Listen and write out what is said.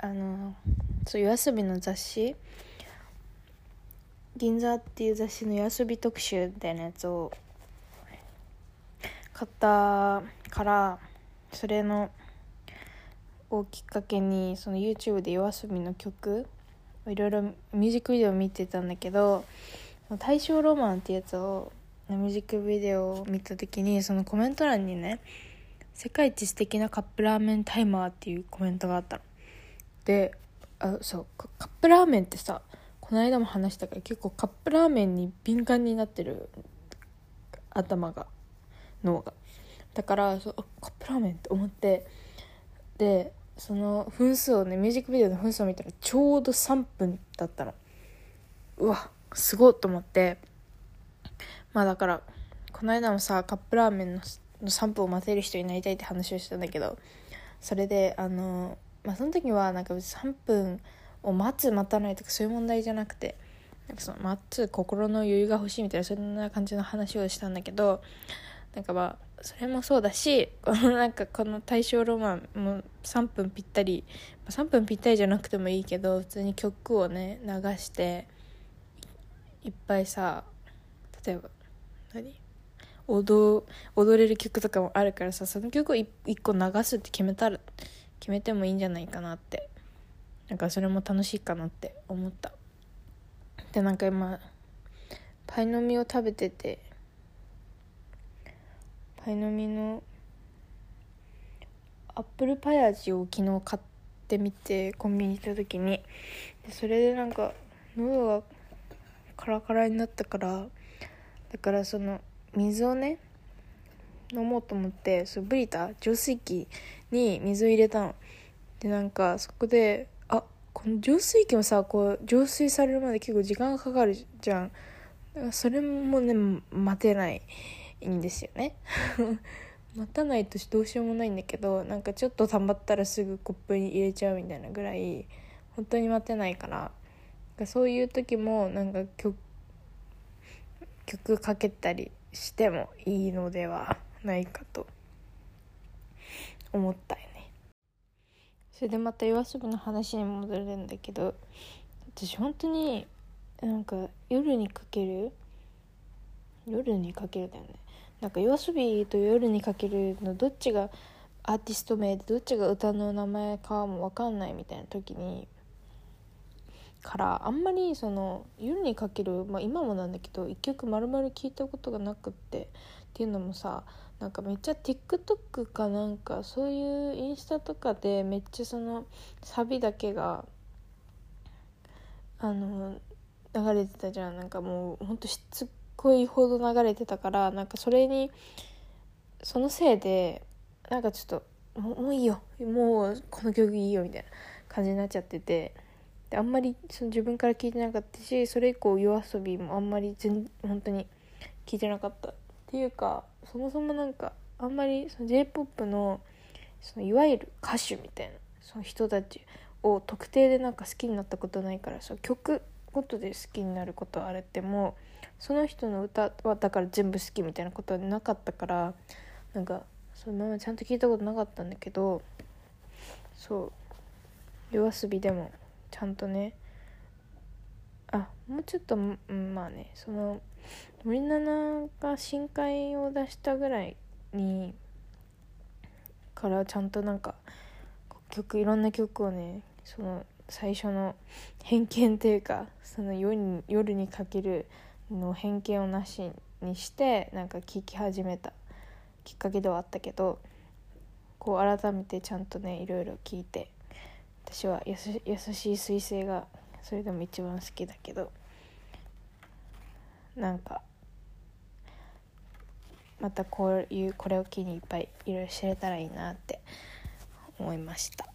あのそう夜遊びの雑誌銀座っていう雑誌の夜遊び特集みたいなやつを買ったからそれのをきっかけにその YouTube で夜遊びの曲いろいろミュージックビデオ見てたんだけど「大正ロマン」ってやつをミュージックビデオを見た時にそのコメント欄にね「世界一素敵なカップラーメンタイマー」っていうコメントがあったの。であそうカップラーメンってさこの間も話したから結構カップラーメンに敏感になってる頭が脳が。だからそうカップラーメンって思ってでその分数をねミュージックビデオの分数を見たらちょうど3分だったの。うわすごっと思って。まあだからこの間もさカップラーメンの3分を待てる人になりたいって話をしたんだけどそれであのまあその時はなんか3分を待つ待たないとかそういう問題じゃなくてなんかその待つ心の余裕が欲しいみたいなそんな感じの話をしたんだけどなんかまあそれもそうだしこのなんかこの大正ロマンも3分ぴったり3分ぴったりじゃなくてもいいけど普通に曲をね流していっぱいさ例えば何？踊踊れる曲とかもあるからさその曲を1個流すって決めたら決めてもいいんじゃないかなって。なんかそれも楽しいかなって思った。でなんか今パイの実を食べててパイの実のアップルパイ味を昨日買ってみてコンビニ行った時に。でそれでなんか喉がカラカラになったからだからその水をね飲もうと思ってそブリタ浄水器に水入れたの。でなんかそこであこの浄水器もさこう浄水されるまで結構時間がかかるじゃん。それもね待てないんですよね。待たないとどうしようもないんだけどなんかちょっと溜まったらすぐコップに入れちゃうみたいなぐらい本当に待てないからそういう時もなんか曲曲かけたりしてもいいのではないかと。思ったよね。それでまた夜遊びの話に戻るんだけど私本当になんか夜にかける夜にかけるだよね。なんか夜遊びと夜にかけるのどっちがアーティスト名でどっちが歌の名前かも分かんないみたいな時にからあんまりその夜にかける、まあ、今もなんだけど一曲丸々聴いたことがなくってっていうのもさなんかめっちゃ TikTok かなんかそういうインスタとかでめっちゃそのサビだけがあの流れてたじゃん。なんかもうほんとしつこいほど流れてたからなんかそれにそのせいでなんかちょっともういいよ。もうこの曲いいよみたいな感じになっちゃってて。であんまりその自分から聞いてなかったしそれ以降夜遊びもあんまり全本当に聞いてなかったっていうかそもそもなんかあんまりその j p o p のそのいわゆる歌手みたいなその人たちを特定でなんか好きになったことないからその曲ごとで好きになることはあれってもその人の歌はだから全部好きみたいなことはなかったからなんかそのままちゃんと聞いたことなかったんだけどそう夜遊びでもちゃんとねあもうちょっと、まあねその森七が新海を出したぐらいにからちゃんとなんか曲いろんな曲をねその最初の偏見というかその夜に夜にかけるの偏見をなしにしてなんか聴き始めたきっかけではあったけどこう改めてちゃんとねいろいろ聞いて私は優し優しい彗星がそれでも一番好きだけどなんかまたこういうこれを機にいっぱいいろいろ知れたらいいなって思いました。